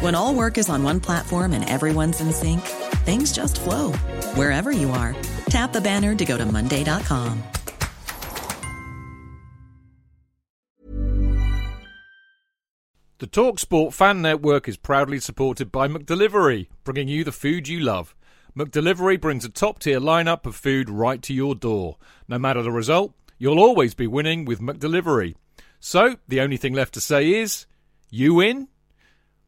When all work is on one platform and everyone's in sync, things just flow wherever you are. Tap the banner to go to Monday.com. The TalkSport Fan Network is proudly supported by McDelivery, bringing you the food you love. McDelivery brings a top tier lineup of food right to your door. No matter the result, you'll always be winning with McDelivery. So, the only thing left to say is, you win?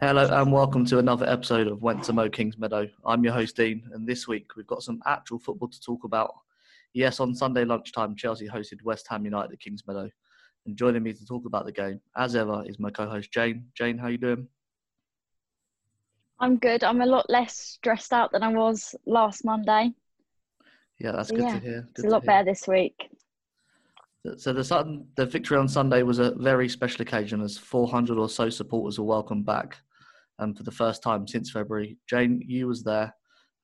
Hello and welcome to another episode of Went to Mo Kings Meadow. I'm your host Dean, and this week we've got some actual football to talk about. Yes, on Sunday lunchtime, Chelsea hosted West Ham United at Kings Meadow, and joining me to talk about the game, as ever, is my co-host Jane. Jane, how are you doing? I'm good. I'm a lot less stressed out than I was last Monday. Yeah, that's good yeah, to hear. It's a lot better this week. So the Sun, the victory on Sunday was a very special occasion, as 400 or so supporters were welcomed back, um, for the first time since February. Jane, you was there,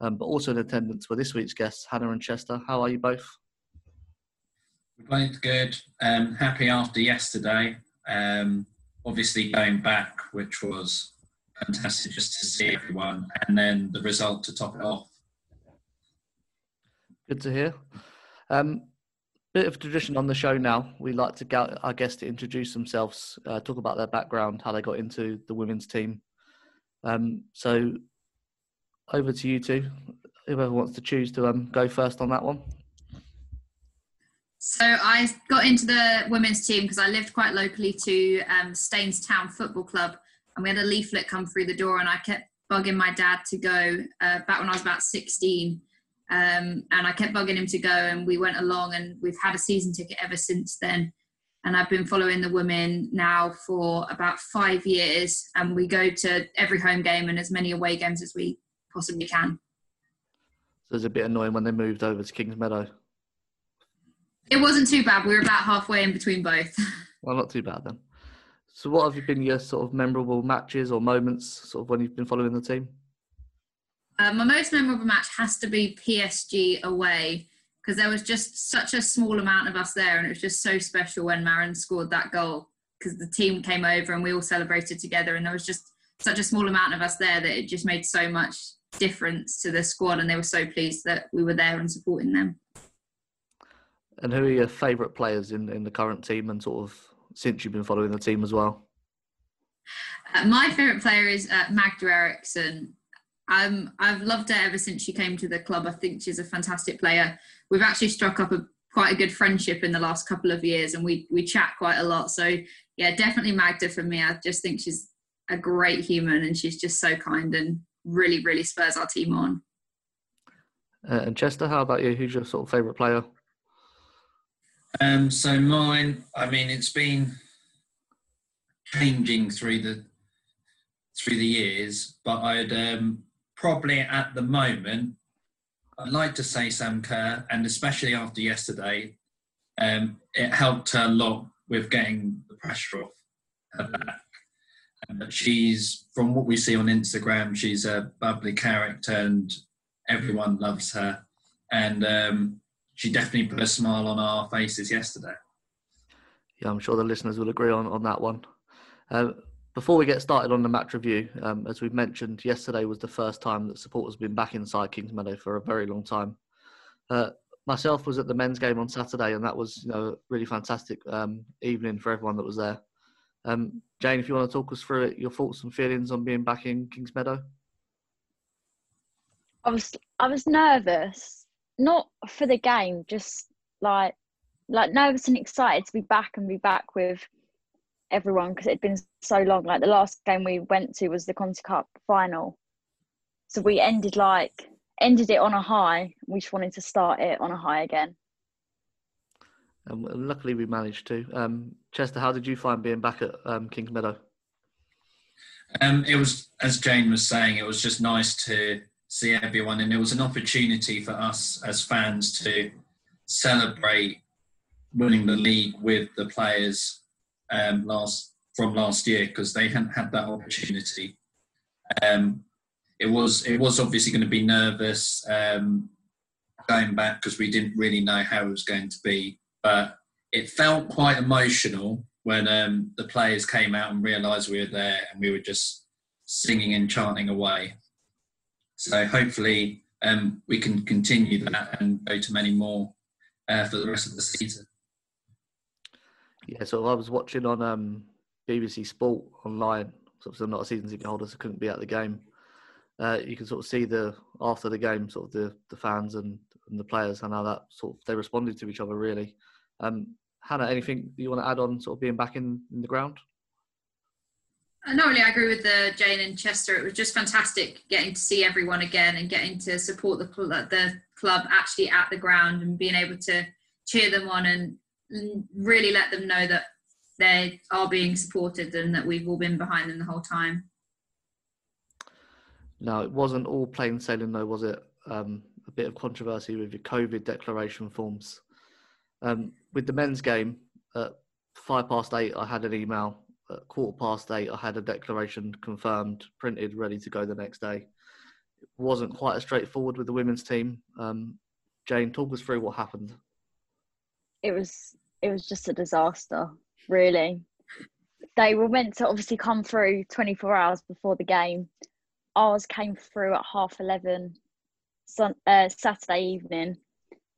um, but also in attendance were this week's guests, Hannah and Chester. How are you both? We Both good. Um, happy after yesterday. Um, obviously going back, which was fantastic just to see everyone, and then the result to top it off. Good to hear. Um, bit of tradition on the show now. We like to get our guests to introduce themselves, uh, talk about their background, how they got into the women's team. Um, so over to you two. Whoever wants to choose to um, go first on that one. So I got into the women's team because I lived quite locally to um, Staines Town Football Club, and we had a leaflet come through the door, and I kept bugging my dad to go uh, back when I was about 16, um, and I kept bugging him to go, and we went along, and we've had a season ticket ever since then. And I've been following the women now for about five years, and we go to every home game and as many away games as we possibly can. So it was a bit annoying when they moved over to Kings Meadow. It wasn't too bad. We were about halfway in between both. Well, not too bad then. So what have been your sort of memorable matches or moments sort of when you've been following the team? Uh, my most memorable match has to be PSG away because there was just such a small amount of us there, and it was just so special when Maren scored that goal because the team came over and we all celebrated together, and there was just such a small amount of us there that it just made so much difference to the squad, and they were so pleased that we were there and supporting them. And who are your favourite players in, in the current team and sort of since you've been following the team as well? Uh, my favourite player is uh, Magda Eriksson. Um, I've loved her ever since she came to the club. I think she's a fantastic player. We've actually struck up a quite a good friendship in the last couple of years, and we we chat quite a lot. So yeah, definitely Magda for me. I just think she's a great human, and she's just so kind and really really spurs our team on. Uh, and Chester, how about you? Who's your sort of favourite player? Um, so mine, I mean, it's been changing through the through the years, but I'd um, probably at the moment, I'd like to say Sam Kerr, and especially after yesterday, um, it helped her a lot with getting the pressure off her back. She's, from what we see on Instagram, she's a bubbly character, and everyone loves her. And um, she definitely put a smile on our faces yesterday. Yeah, I'm sure the listeners will agree on, on that one. Uh, before we get started on the match review, um, as we've mentioned, yesterday was the first time that support has been back inside Kingsmeadow for a very long time. Uh, myself was at the men's game on Saturday, and that was you know a really fantastic um, evening for everyone that was there. Um, Jane, if you want to talk us through it, your thoughts and feelings on being back in Kingsmeadow. I was I was nervous, not for the game, just like like nervous and excited to be back and be back with everyone because it had been so long. Like the last game we went to was the Conti Cup final, so we ended like ended it on a high. We just wanted to start it on a high again. And luckily, we managed to. Um, Chester, how did you find being back at um, Kingsmeadow? Um, it was, as Jane was saying, it was just nice to see everyone, and it was an opportunity for us as fans to celebrate winning the league with the players um, last from last year because they hadn't had that opportunity. Um, it was it was obviously going to be nervous um, going back because we didn't really know how it was going to be, but it felt quite emotional when um, the players came out and realised we were there and we were just singing and chanting away. So hopefully um, we can continue that and go to many more uh, for the rest of the season. Yeah, so I was watching on um, BBC Sport online. So I'm not a season ticket holder, so I couldn't be at the game. Uh, you can sort of see the after the game, sort of the, the fans and, and the players and how that sort of they responded to each other really. Um, Hannah, anything you want to add on sort of being back in, in the ground? Uh, not really. I agree with the Jane and Chester. It was just fantastic getting to see everyone again and getting to support the the club actually at the ground and being able to cheer them on and really let them know that they are being supported and that we've all been behind them the whole time. No, it wasn't all plain sailing though, was it? Um, a bit of controversy with your COVID declaration forms. Um, with the men's game, at five past eight, I had an email. At quarter past eight, I had a declaration confirmed, printed, ready to go the next day. It wasn't quite as straightforward with the women's team. Um, Jane, talk us through what happened it was it was just a disaster, really. They were meant to obviously come through 24 hours before the game. Ours came through at half 11 sun, uh, Saturday evening,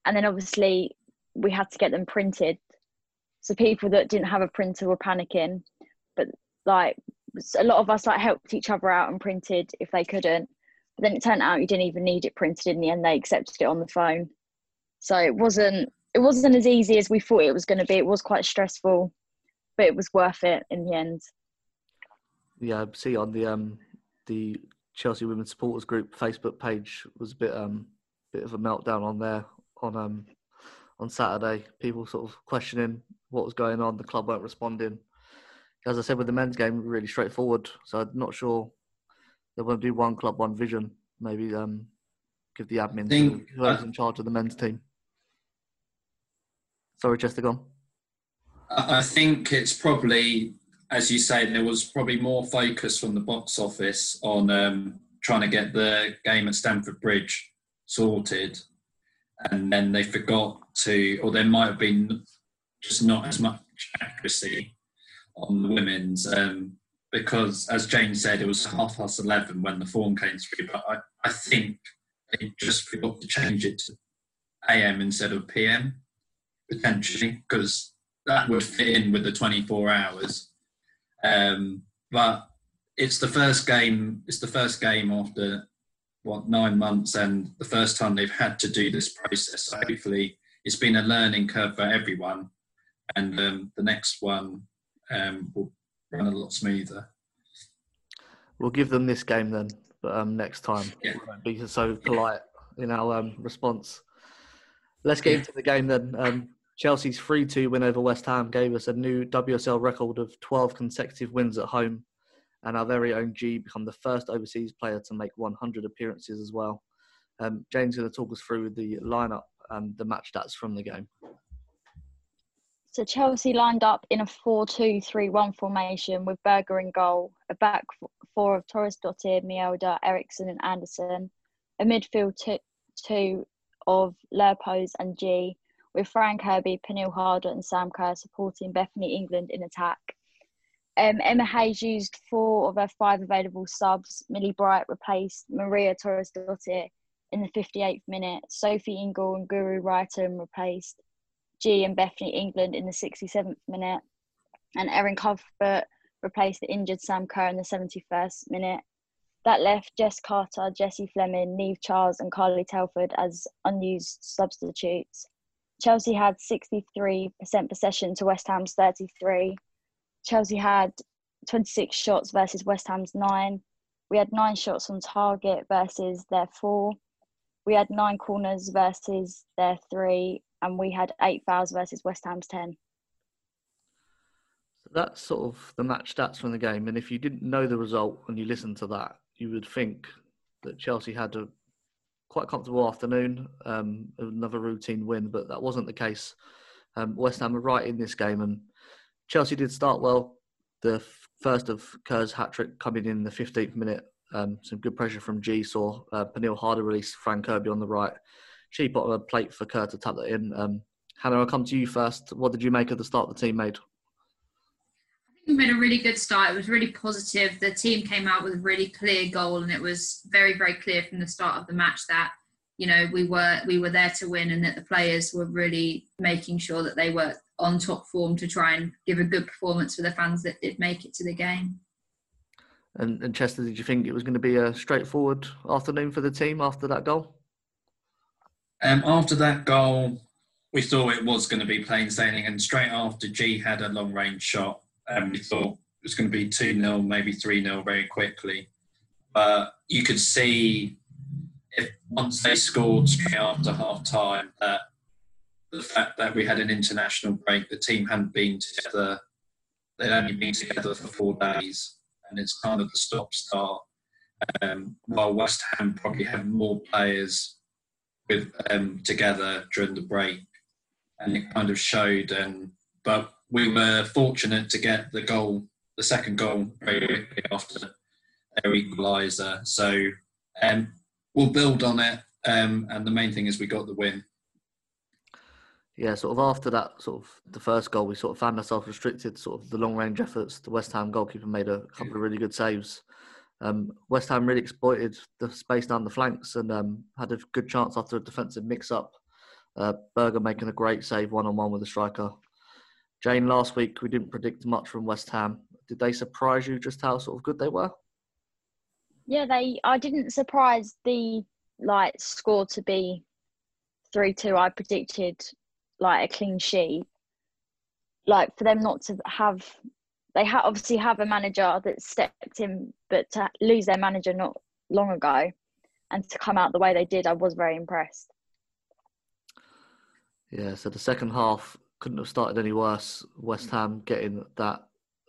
and then obviously we had to get them printed. So people that didn't have a printer were panicking, but like a lot of us like helped each other out and printed if they couldn't. But then it turned out you didn't even need it printed in the end. They accepted it on the phone, so it wasn't it wasn't as easy as we thought it was going to be. It was quite stressful, but it was worth it in the end. Yeah, I see on the um the Chelsea Women's Supporters Group Facebook page was a bit um bit of a meltdown on there on um on Saturday. People sort of questioning what was going on. The club weren't responding. As I said with the men's game, really straightforward. So I'm not sure they want to do one club, one vision. Maybe um give the admin to whoever's in charge of the men's team. Sorry, Chester, gone. I think it's probably, as you say, there was probably more focus from the box office on um, trying to get the game at Stamford Bridge sorted, and then they forgot to, or there might have been just not as much accuracy on the women's, um, because as Jane said, it was half past eleven when the form came through. But I, I think they just forgot to change it to AM instead of PM potentially because that would fit in with the 24 hours. Um, but it's the first game. It's the first game after what nine months, and the first time they've had to do this process. So hopefully, it's been a learning curve for everyone, and um, the next one um, will run a lot smoother. We'll give them this game then, but um, next time yeah. we won't be so polite yeah. in our um, response. Let's get into the game then. Chelsea's 3 2 win over West Ham gave us a new WSL record of 12 consecutive wins at home, and our very own Ji become the first overseas player to make 100 appearances as well. Um, Jane's going to talk us through the lineup and the match stats from the game. So Chelsea lined up in a 4-2-3-1 formation with Berger in goal, a back four of Thorisdottir, Mjelde, Eriksson and Andersson, a midfield two, of Leupolz and Ji, with Fran Kirby, Pernille Harder, and Sam Kerr supporting Bethany England in attack. Um, Emma Hayes used four of her five available subs. Millie Bright replaced Maria Thorisdottir in the 58th minute. Sophie Ingle and Guro Reiten replaced Ji and Bethany England in the 67th minute. And Erin Cuthbert replaced the injured Sam Kerr in the 71st minute. That left Jess Carter, Jessie Fleming, Niamh Charles, and Carly Telford as unused substitutes. Chelsea had 63% possession to West Ham's 33. Chelsea had 26 shots versus West Ham's 9. We had 9 shots on target versus their 4. We had 9 corners versus their 3. And we had 8 fouls versus West Ham's 10. So that's sort of the match stats from the game. And if you didn't know the result and you listened to that, you would think that Chelsea had a quite comfortable afternoon, um, another routine win, but that wasn't the case. Um, West Ham were right in this game, and Chelsea did start well. The first of Kerr's hat trick coming in the 15th minute. Um, some good pressure from Ji saw uh, Pernille Harder release Fran Kirby on the right. She put a plate for Kerr to tap that in. Um, Hannah, I'll come to you first. What did you make of the start the team made? We made a really good start. It was really positive. The team came out with a really clear goal, and it was very, very clear from the start of the match that you know we were we were there to win, and that the players were really making sure that they were on top form to try and give a good performance for the fans that did make it to the game. And, and Chester, did you think it was going to be a straightforward afternoon for the team after that goal? Um, after that goal, we thought it was going to be plain sailing, and straight after Ji had a long range shot, um, we thought it was going to be 2 0, maybe 3 0 very quickly. But you could see if once they scored straight after half time that the fact that we had an international break, the team hadn't been together, they'd only been together for four days, and it's kind of the stop start. Um, while West Ham probably had more players with um, together during the break, and it kind of showed. And but we were fortunate to get the goal, the second goal, very after their equaliser. So um, we'll build on it, um, and the main thing is we got the win. Yeah, sort of after that, sort of the first goal, we sort of found ourselves restricted. Sort of the long range efforts. The West Ham goalkeeper made a couple of really good saves. Um, West Ham really exploited the space down the flanks and um, had a good chance after a defensive mix up. Uh, Berger making a great save one on one with the striker. Jane, last week we didn't predict much from West Ham. Did they surprise you just how sort of good they were? Yeah, they. I didn't surprise the like score to be three two. I predicted like a clean sheet. Like for them not to have, they ha- obviously have a manager that stepped in, but to lose their manager not long ago, and to come out the way they did, I was very impressed. Yeah, so the second half couldn't have started any worse. West Ham getting that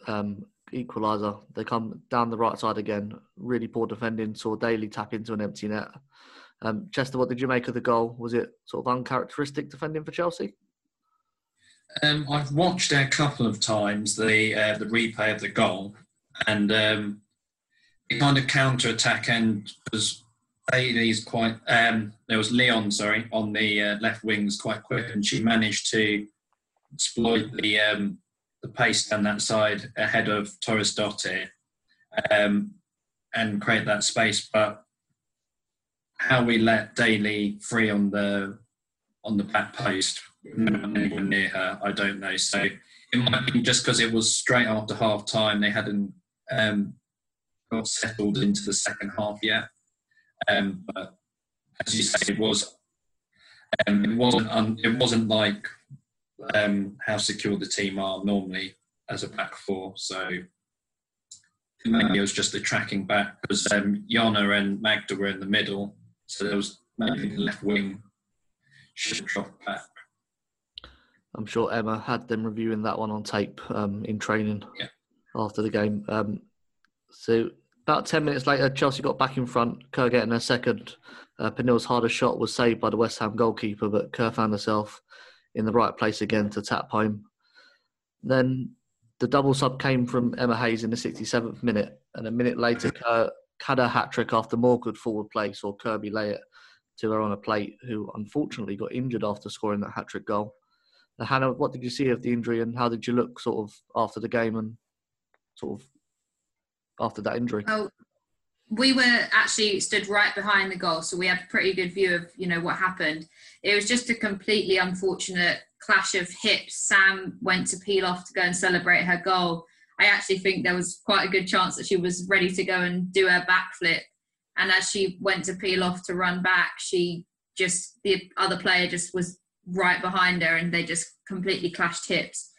um, equaliser. They come down the right side again. Really poor defending. Saw Daly tap into an empty net. Um, Chester, what did you make of the goal? Was it sort of uncharacteristic defending for Chelsea? Um, I've watched a couple of times the uh, the replay of the goal, and um, the kind of counter attack end was Daly's quite. Um, there was Leon, sorry, on the uh, left wings quite quick, and she managed to exploit the um, the pace down that side ahead of Thorisdottir um, and create that space. But how we let Daly free on the on the back post, near her, I don't know. So it might be just because it was straight after half time, they hadn't um, got settled into the second half yet. Um, but as you say, it was um, it wasn't un, it wasn't like um, how secure the team are normally as a back four. So maybe it was just the tracking back because um, Jana and Magda were in the middle, so there was maybe the left wing should drop back. I'm sure Emma had them reviewing that one on tape um, in training yeah. after the game. Um, so about 10 minutes later, Chelsea got back in front. Kerr getting a second. Uh, Pernille's hardest shot was saved by the West Ham goalkeeper, but Kerr found herself in the right place again to tap home. Then the double sub came from Emma Hayes in the 67th minute, and a minute later, had a hat trick after more good forward play, saw Kirby lay it to her on a plate, who unfortunately got injured after scoring that hat trick goal. Now, Hannah, what did you see of the injury, and how did you look sort of after the game and sort of after that injury? We were actually stood right behind the goal, so we had a pretty good view of you know what happened. It was just a completely unfortunate clash of hips. Sam went to peel off to go and celebrate her goal. I actually think there was quite a good chance that she was ready to go and do her backflip, and as she went to peel off to run back, she just the other player just was right behind her, and they just completely clashed hips.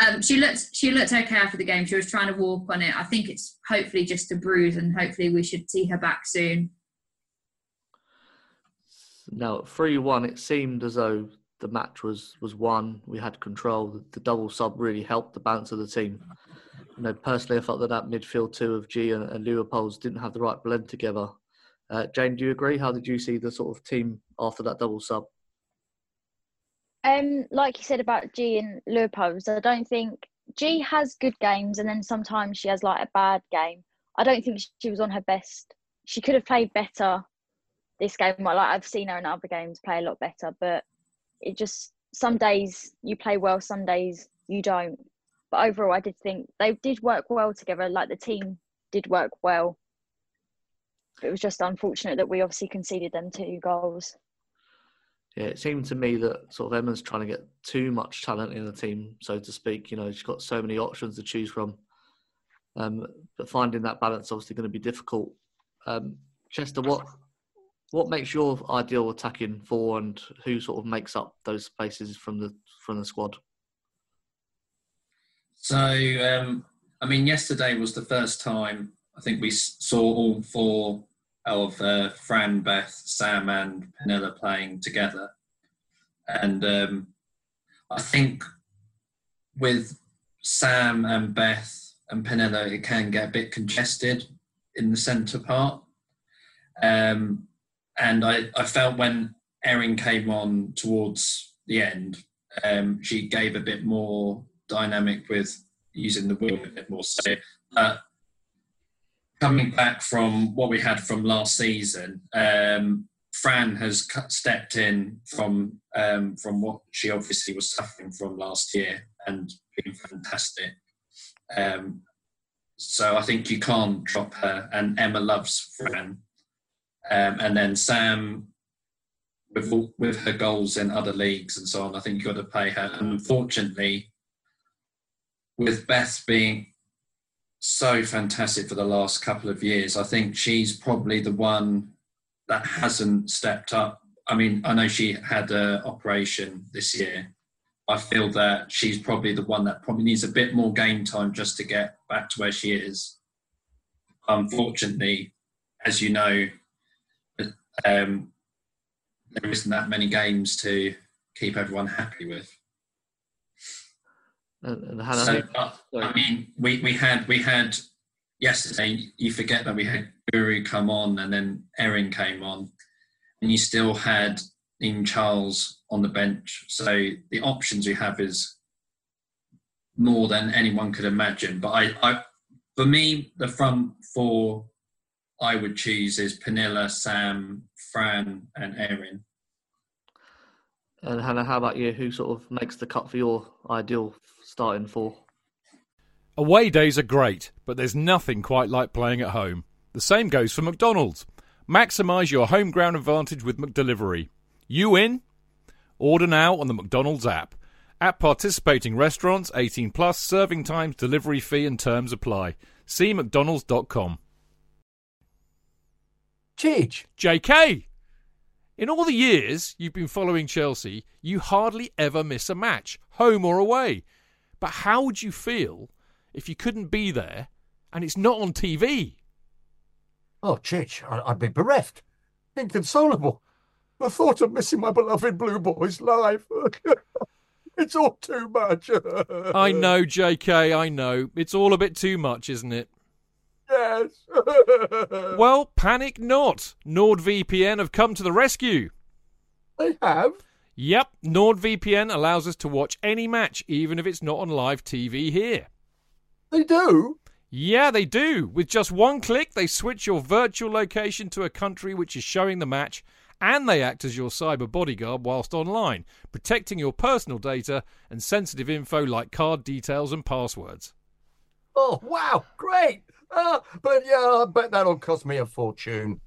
Um, she looked she looked okay after the game. She was trying to walk on it. I think it's hopefully just a bruise, and hopefully we should see her back soon. Now, at three one, it seemed as though the match was was won. We had control. The, the double sub really helped the balance of the team. You know, personally, I felt that that midfield two of Ji and, and Leupolz didn't have the right blend together. Uh, Jane, do you agree? How did you see the sort of team after that double sub? Um, like you said about Ji and Leupolz, I don't think Ji has good games, and then sometimes she has like a bad game. I don't think she was on her best. She could have played better this game. Like I've seen her in other games play a lot better, but it just some days you play well, some days you don't. But overall, I did think they did work well together. Like the team did work well. It was just unfortunate that we obviously conceded them two goals. Yeah, it seemed to me that sort of Emma's trying to get too much talent in the team, so to speak. You know, she's got so many options to choose from. Um, but finding that balance obviously going to be difficult. Um, Chester, what what makes your ideal attacking four, and who sort of makes up those spaces from the from the squad? So, um, I mean, yesterday was the first time I think we saw all four of uh, Fran, Beth, Sam, and Penilla playing together. And um, I think with Sam and Beth and Penilla, it can get a bit congested in the centre part. Um, and I, I felt when Erin came on towards the end, um, she gave a bit more dynamic with using the wheel a bit more. So, uh, coming back from what we had from last season, um, Fran has stepped in from um, from what she obviously was suffering from last year and been fantastic. Um, so I think you can't drop her. And Emma loves Fran, um, and then Sam with with her goals in other leagues and so on. I think you've got to pay her. And unfortunately, with Beth being so fantastic for the last couple of years. I think she's probably the one that hasn't stepped up. I mean, I know she had an operation this year. I feel that she's probably the one that probably needs a bit more game time just to get back to where she is. Unfortunately, as you know, um, there isn't that many games to keep everyone happy with. And, and so, uh, I mean, we, we had we had yesterday. You forget that we had Guro come on, and then Erin came on, and you still had in Charles on the bench. So the options you have is more than anyone could imagine. But I, I for me, the front four I would choose is Penilla, Sam, Fran, and Erin. And Hannah, how about you? Who sort of makes the cut for your ideal starting four? Away days are great, but there's nothing quite like playing at home. The same goes for McDonald's. Maximise your home ground advantage with McDelivery. You in? Order now on the McDonald's app. At participating restaurants, 18 plus, serving times, delivery fee and terms apply. See mcdonalds.com. Cheech. JK! In all the years you've been following Chelsea, you hardly ever miss a match, home or away. But how would you feel if you couldn't be there and it's not on TV? Oh, Chich, I'd be bereft, inconsolable. The thought of missing my beloved Blue Boys live. it's all too much. I know, JK, I know. It's all a bit too much, isn't it? Yes. well, panic not. NordVPN have come to the rescue. They have? Yep, NordVPN allows us to watch any match, even if it's not on live TV here. They do? Yeah, they do. With just one click, they switch your virtual location to a country which is showing the match, and they act as your cyber bodyguard whilst online, protecting your personal data and sensitive info like card details and passwords. Oh, wow, great. Uh, but yeah, I bet that'll cost me a fortune.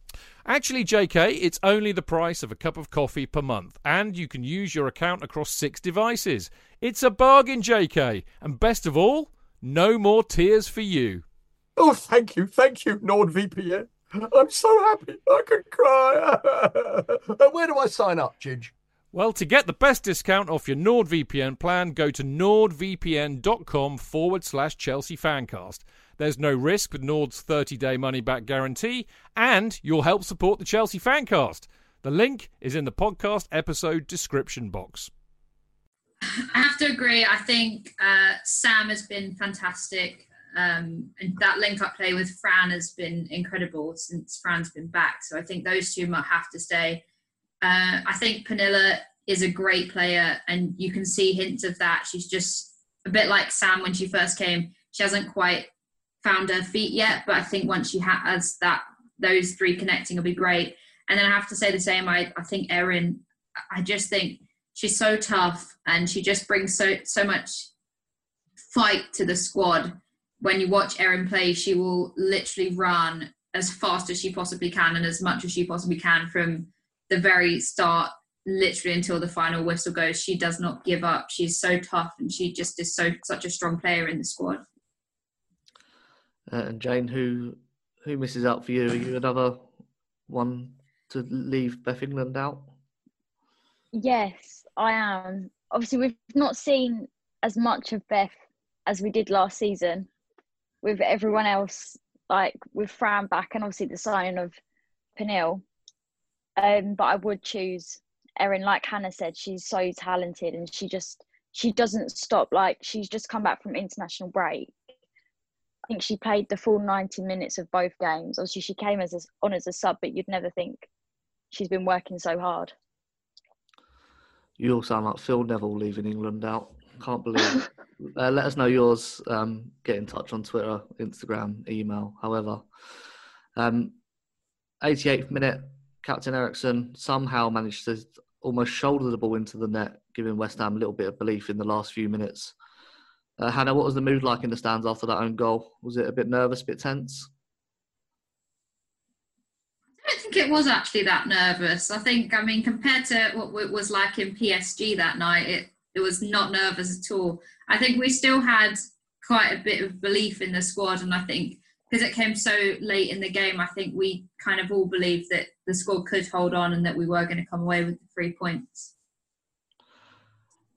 Actually, JK, it's only the price of a cup of coffee per month, and you can use your account across six devices. It's a bargain, JK, and best of all, no more tears for you. Oh, thank you, thank you, NordVPN. I'm so happy. I could cry. Where do I sign up, Chidge? Well, to get the best discount off your NordVPN plan, go to nordvpn.com forward slash Chelsea Fancast. There's no risk with Nord's 30 day money back guarantee, and you'll help support the Chelsea Fancast. The link is in the podcast episode description box. I have to agree. I think uh, Sam has been fantastic. Um, and that link up play with Fran has been incredible since Fran's been back. So I think those two might have to stay. Uh, I think Pernilla is a great player, and you can see hints of that. She's just a bit like Sam when she first came. She hasn't quite found her feet yet, but I think once she has that, those three connecting will be great. And then I have to say the same. I, I think Erin. I just think she's so tough, and she just brings so so much fight to the squad. When you watch Erin play, she will literally run as fast as she possibly can and as much as she possibly can from the very start, literally until the final whistle goes. She does not give up. She's so tough, and she just is so such a strong player in the squad. Uh, and Jane, who who misses out for you? Are you another one to leave Beth England out? Yes, I am. Obviously, we've not seen as much of Beth as we did last season with everyone else, like with Fran back and obviously the sign of Pernille. Um, but I would choose Erin. Like Hannah said, she's so talented and she just she doesn't stop. Like she's just come back from international break. I think she played the full 90 minutes of both games. Obviously, she came as a, on as a sub, but you'd never think she's been working so hard. You all sound like Phil Neville leaving England out. Can't believe it. uh, let us know yours. Um, get in touch on Twitter, Instagram, email, however. Um, 88th minute, Captain Eriksson somehow managed to almost shoulder the ball into the net, giving West Ham a little bit of belief in the last few minutes. Uh, Hannah, what was the mood like in the stands after that own goal? Was it a bit nervous, a bit tense? I don't think it was actually that nervous. I think, I mean, compared to what it was like in PSG that night, it, it was not nervous at all. I think we still had quite a bit of belief in the squad, and I think because it came so late in the game, I think we kind of all believed that the score could hold on and that we were going to come away with the three points.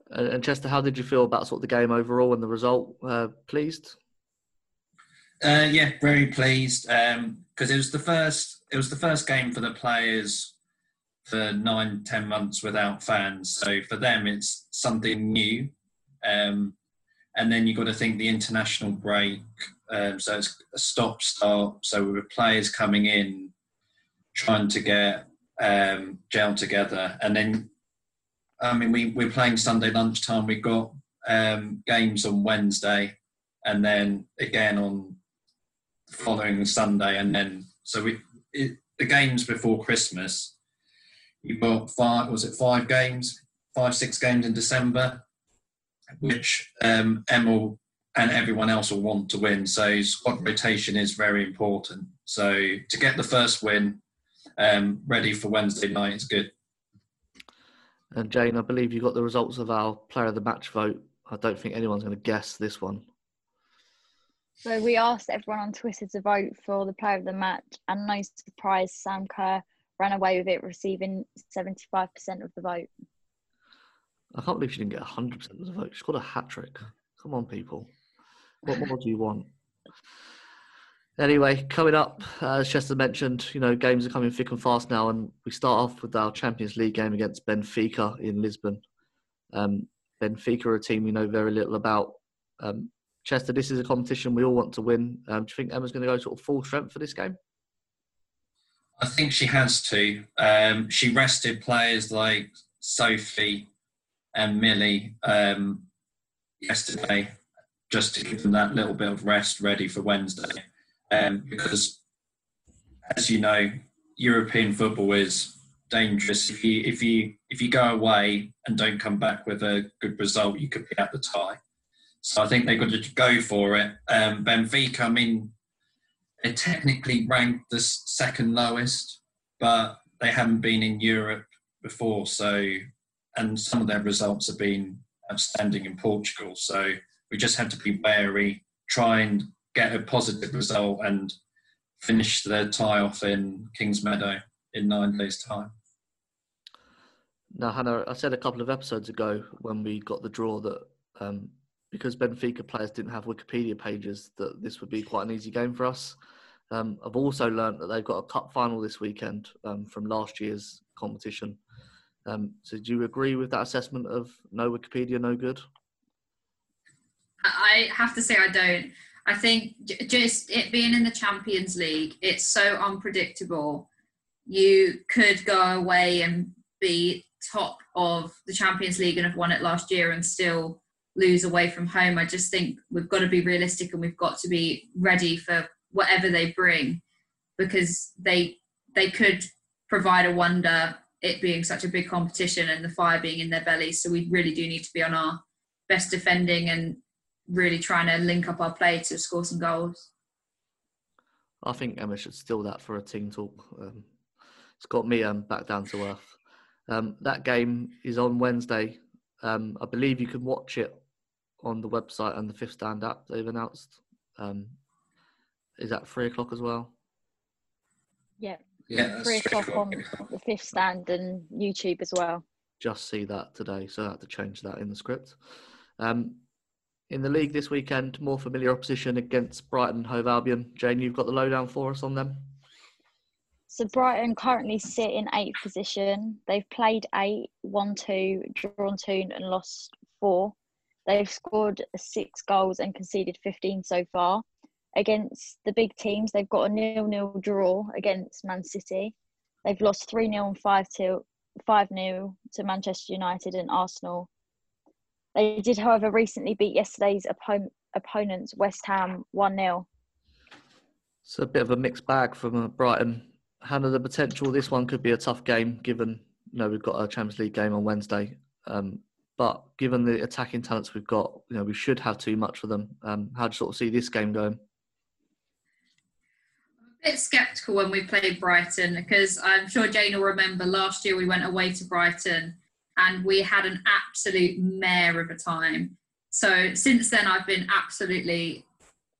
And Chester, how did you feel about sort of the game overall and the result? Uh, pleased? Uh, yeah, very pleased because um, it was the first. It was the first game for the players for nine, ten months without fans. So for them, it's something new. Um, and then you've got to think the international break. Um, so it's a stop start. So with players coming in, trying to get um, gel together, and then I mean we we're playing Sunday lunchtime. We've got um, games on Wednesday, and then again on following Sunday, and then so we it, the games before Christmas. You've got five. Was it five games? Five six games in December which um, Emil and everyone else will want to win. So squad rotation is very important. So to get the first win um, ready for Wednesday night is good. And Jane, I believe you got the results of our player of the match vote. I don't think anyone's going to guess this one. So we asked everyone on Twitter to vote for the player of the match, and no surprise, Sam Kerr ran away with it, receiving 75% of the vote. I can't believe she didn't get 100% of the vote. She's got a hat trick. Come on, people. What more do you want? Anyway, coming up, uh, as Chester mentioned, you know, games are coming thick and fast now, and we start off with our Champions League game against Benfica in Lisbon. Um, Benfica are a team we know very little about. Um, Chester, this is a competition we all want to win. Um, do you think Emma's going to go sort of full strength for this game? I think she has to. Um, she rested players like Sophie and Millie um, yesterday just to give them that little bit of rest ready for Wednesday. Um, because, as you know, European football is dangerous. If you if you if you go away and don't come back with a good result, you could be at the tie. So I think they've got to go for it. Um, Benfica, I mean, they're technically ranked the second lowest, but they haven't been in Europe before. So, and some of their results have been outstanding in Portugal. So we just have to be wary, try and get a positive result and finish the tie off in Kings Meadow in nine days' time. Now, Hannah, I said a couple of episodes ago when we got the draw that um, because Benfica players didn't have Wikipedia pages, that this would be quite an easy game for us. Um, I've also learned that they've got a cup final this weekend um, from last year's competition. Um, so, do you agree with that assessment of no Wikipedia, no good? I have to say I don't. I think just it being in the Champions League, it's so unpredictable. You could go away and be top of the Champions League and have won it last year and still lose away from home. I just think we've got to be realistic and we've got to be ready for whatever they bring because they they could provide a wonder it being such a big competition and the fire being in their bellies. So we really do need to be on our best defending and really trying to link up our play to score some goals. I think Emma should steal that for a team talk. Um, it's got me um, back down to earth. Um, that game is on Wednesday. Um, I believe you can watch it on the website and the Fifth Stand app they've announced. Um, is that three o'clock as well? Yeah. Yeah, Three that's o'clock on the fifth stand and YouTube as well. Just see that today, so I had to change that in the script. Um, in the league this weekend, more familiar opposition against Brighton Hove Albion. Jane, you've got the lowdown for us on them. So Brighton currently sit in eighth position. They've played eight, won two, drawn two, and lost four. They've scored six goals and conceded 15 so far. Against the big teams, they've got a nil-nil draw against Man City. They've lost 3 0 and 5 0 to Manchester United and Arsenal. They did, however, recently beat yesterday's oppo- opponents, West Ham, 1 0. It's a bit of a mixed bag from uh, Brighton. Hannah, the potential this one could be a tough game given you know we've got a Champions League game on Wednesday. Um, but given the attacking talents we've got, you know we should have too much for them. Um, how do you sort of see this game going? I'm a bit skeptical when we played Brighton because I'm sure Jane will remember last year we went away to Brighton and we had an absolute mare of a time. So since then, I've been absolutely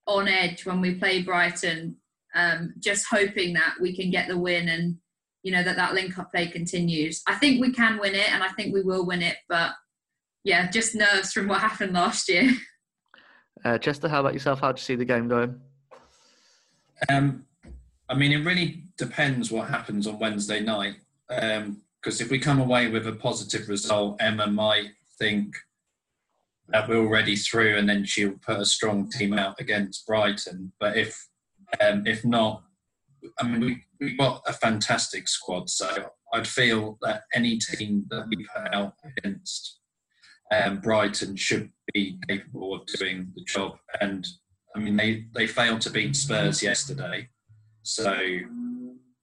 on edge when we play Brighton, um, just hoping that we can get the win and you know that that link up play continues. I think we can win it, and I think we will win it. But yeah, just nerves from what happened last year. Uh, Chester, how about yourself? How do you see the game going? Um, I mean, it really depends what happens on Wednesday night. Because if we come away with a positive result, Emma might think that we're already through, and then she'll put a strong team out against Brighton. But if um, if not, I mean, we, we've got a fantastic squad, so I'd feel that any team that we put out against um, Brighton should be capable of doing the job. And I mean, they, they failed to beat Spurs yesterday, so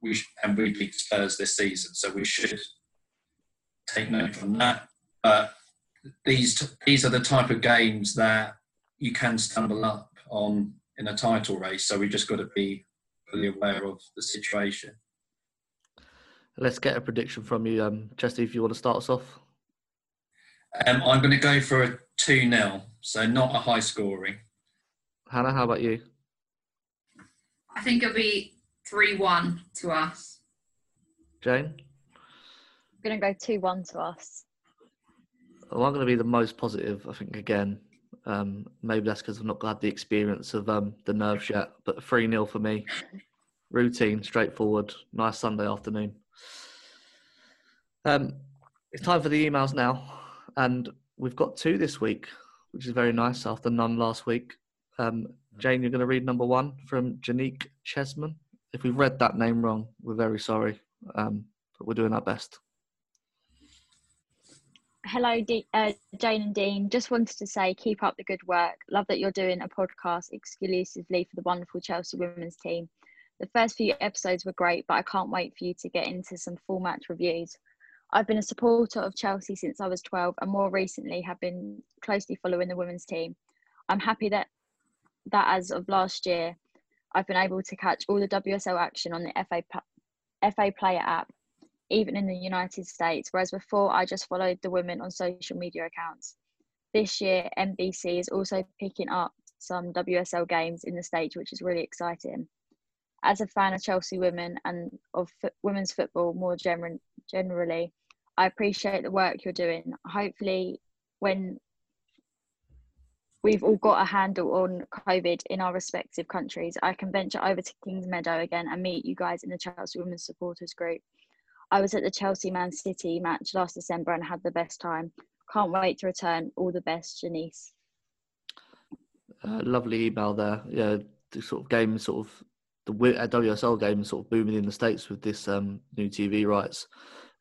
we sh- and we beat Spurs this season, so we should take note from that. But these these are the type of games that you can stumble up on in a title race. So we just got to be fully aware of the situation. Let's get a prediction from you, um, Chester, if you want to start us off. Um, I'm going to go for a 2 0, so not a high scoring. Hannah, how about you? I think it'll be 3 1 to us. Jane? I'm going to go 2 1 to us. Well, I'm going to be the most positive, I think, again. Um, maybe that's because I've not had the experience of um, the nerves yet, but 3 0 for me. Routine, straightforward, nice Sunday afternoon. Um, it's time for the emails now, and we've got two this week, which is very nice after none last week. Um, Jane, you're going to read number one from Janique Chesman. If we've read that name wrong, we're very sorry, um, but we're doing our best. Hello, uh, Jane and Dean. Just wanted to say, keep up the good work. Love that you're doing a podcast exclusively for the wonderful Chelsea women's team. The first few episodes were great, but I can't wait for you to get into some full match reviews. I've been a supporter of Chelsea since I was 12 and more recently have been closely following the women's team. I'm happy that that as of last year, I've been able to catch all the WSL action on the FA FA Player app, even in the United States. Whereas before, I just followed the women on social media accounts. This year, NBC is also picking up some WSL games in the States, which is really exciting. As a fan of Chelsea women and of women's football more gener- generally, I appreciate the work you're doing. Hopefully, when we've all got a handle on COVID in our respective countries, I can venture over to Kings Meadow again and meet you guys in the Chelsea Women's Supporters Group. I was at the Chelsea Man City match last December and had the best time. Can't wait to return. All the best, Janice. Uh, lovely email there. Yeah, the sort of game, sort of the WSL game, sort of booming in the states with this um, new TV rights,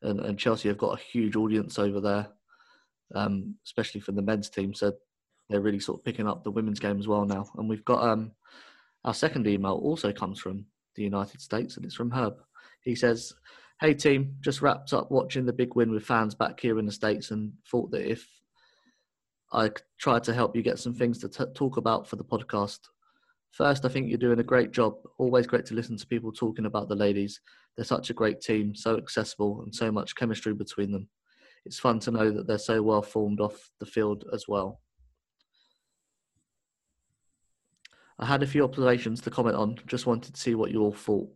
and, and, Chelsea have got a huge audience over there, um, especially for the men's team. So they're really sort of picking up the women's game as well now. And we've got um, our second email also comes from the United States, and it's from Herb. He says, "Hey team, just wrapped up watching the big win with fans back here in the states, and thought that if I tried to help you get some things to t- talk about for the podcast. First, I think you're doing a great job. Always great to listen to people talking about the ladies. They're such a great team, so accessible, and so much chemistry between them. It's fun to know that they're so well formed off the field as well. I had a few observations to comment on, just wanted to see what you all thought.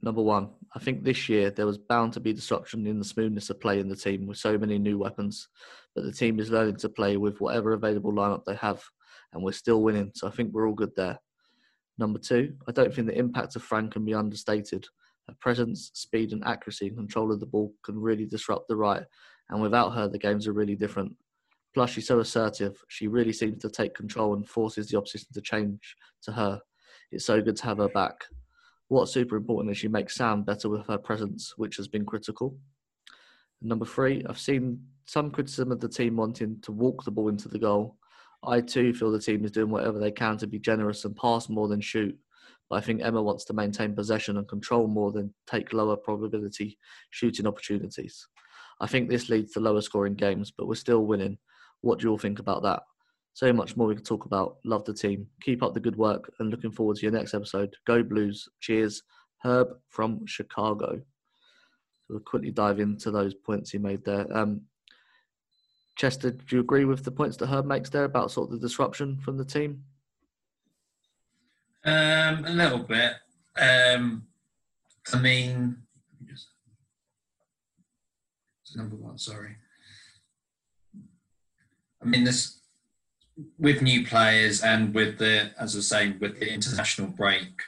Number one, I think this year there was bound to be disruption in the smoothness of play in the team with so many new weapons, but the team is learning to play with whatever available lineup they have, and we're still winning, so I think we're all good there. Number two, I don't think the impact of Fran can be understated. Her presence, speed, and accuracy and control of the ball can really disrupt the right, and without her, the games are really different. Plus, she's so assertive. She really seems to take control and forces the opposition to change to her. It's so good to have her back. What's super important is she makes Sam better with her presence, which has been critical. Number three, I've seen some criticism of the team wanting to walk the ball into the goal. I too feel the team is doing whatever they can to be generous and pass more than shoot. But I think Emma wants to maintain possession and control more than take lower probability shooting opportunities. I think this leads to lower scoring games, but we're still winning what do you all think about that? So much more we can talk about. Love the team. Keep up the good work and looking forward to your next episode. Go Blues. Cheers. Herb from Chicago. So we'll quickly dive into those points he made there. Um, Chester, do you agree with the points that Herb makes there about sort of the disruption from the team? Um, a little bit. Um, I mean, number one, sorry. I mean, this with new players and with the, as I was saying, with the international break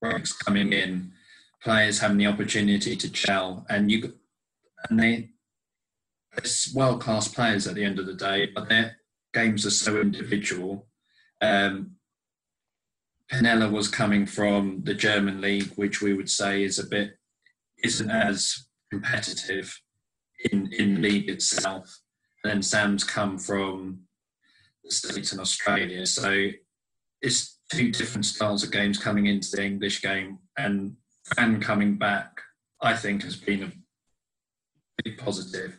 breaks coming in, players having the opportunity to gel, and you and they it's world class players at the end of the day, but their games are so individual. Um, Pernille was coming from the German league, which we would say is a bit isn't as competitive in in the league itself then Sam's come from the States and Australia. So it's two different styles of games coming into the English game and Fran coming back, I think has been a big positive.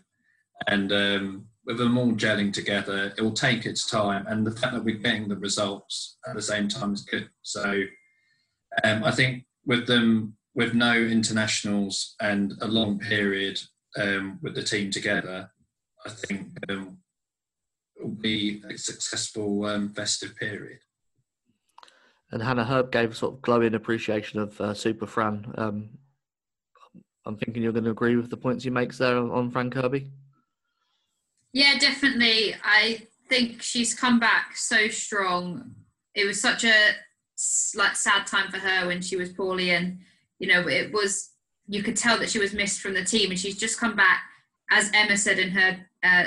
And um, with them all gelling together, it will take its time. And the fact that we're getting the results at the same time is good. So um, I think with them, with no internationals and a long period um, with the team together, I think um, will be a successful um, festive period. And Hannah Herb gave a sort of glowing appreciation of uh, Super Fran. Um, I'm thinking you're going to agree with the points he makes there on Fran Kirby. Yeah, definitely. I think she's come back so strong. It was such a like sad time for her when she was poorly, and you know it was. You could tell that she was missed from the team, and she's just come back as Emma said in her uh,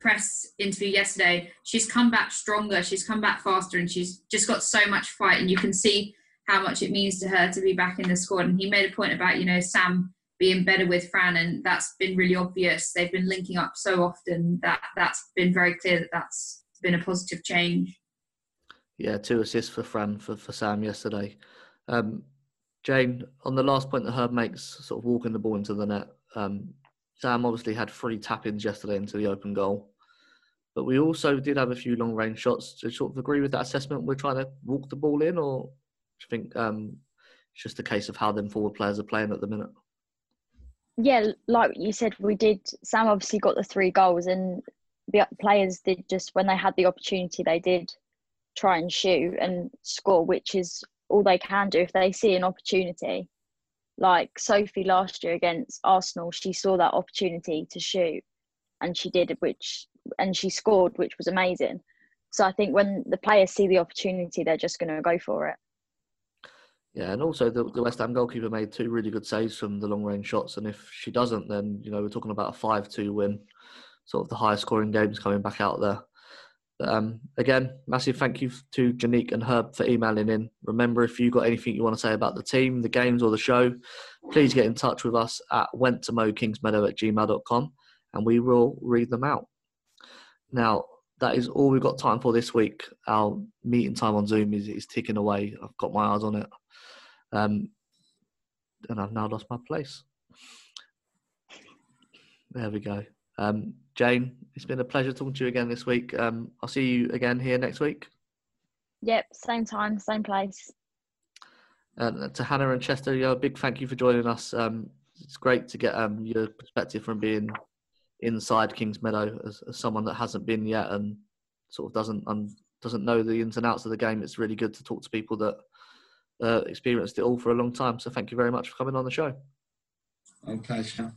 press interview yesterday, she's come back stronger, she's come back faster, and she's just got so much fight. And you can see how much it means to her to be back in the squad. And he made a point about, you know, Sam being better with Fran, and that's been really obvious. They've been linking up so often that that's been very clear that that's been a positive change. Yeah, two assists for Fran for, for Sam yesterday. Um, Jane, on the last point that Herb makes, sort of walking the ball into the net, um, Sam obviously had three tap ins yesterday into the open goal. but we also did have a few long range shots. Do you sort of agree with that assessment? We're trying to walk the ball in, or do you think um, it's just a case of how them forward players are playing at the minute? Yeah, like you said, we did. Sam obviously got the three goals, and the players did just when they had the opportunity, they did try and shoot and score, which is all they can do if they see an opportunity. Like Sophie last year against Arsenal, she saw that opportunity to shoot, and she did, which and she scored, which was amazing. So I think when the players see the opportunity, they're just going to go for it. Yeah, and also the, the West Ham goalkeeper made two really good saves from the long range shots, and if she doesn't, then you know we're talking about a five-two win, sort of the highest scoring games coming back out there. Um, again, massive thank you to Janique and Herb for emailing in. Remember, if you've got anything you want to say about the team, the games, or the show, please get in touch with us at went to kingsmeadow at gmail.com and we will read them out. Now, that is all we've got time for this week. Our meeting time on Zoom is, is ticking away. I've got my eyes on it. Um, and I've now lost my place. There we go. Um, Jane, it's been a pleasure talking to you again this week. Um, I'll see you again here next week. Yep, same time, same place. And to Hannah and Chester, yeah, a big thank you for joining us. Um, it's great to get um, your perspective from being inside Kings Meadow as, as, someone that hasn't been yet and sort of doesn't um, doesn't know the ins and outs of the game. It's really good to talk to people that uh, experienced it all for a long time. So thank you very much for coming on the show. My pleasure.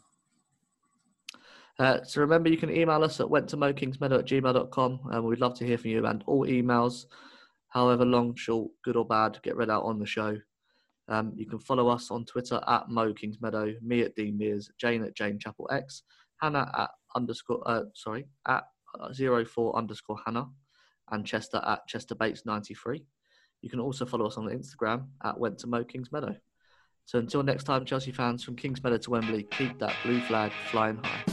Uh, so remember, you can email us at went to mokingsmeadow at gmail.com and we'd love to hear from you. And all emails, however long, short, good or bad, get read out on the show. Um, you can follow us on Twitter at Mo Meadow, me at Dean Mears, Jane at Jane Chapel X, Hannah at underscore, uh, sorry, at uh, zero four underscore Hannah, and Chester at Chester Bates 93. You can also follow us on Instagram at Went to Mo Kings Meadow. So until next time, Chelsea fans, from Kings Meadow to Wembley, keep that blue flag flying high.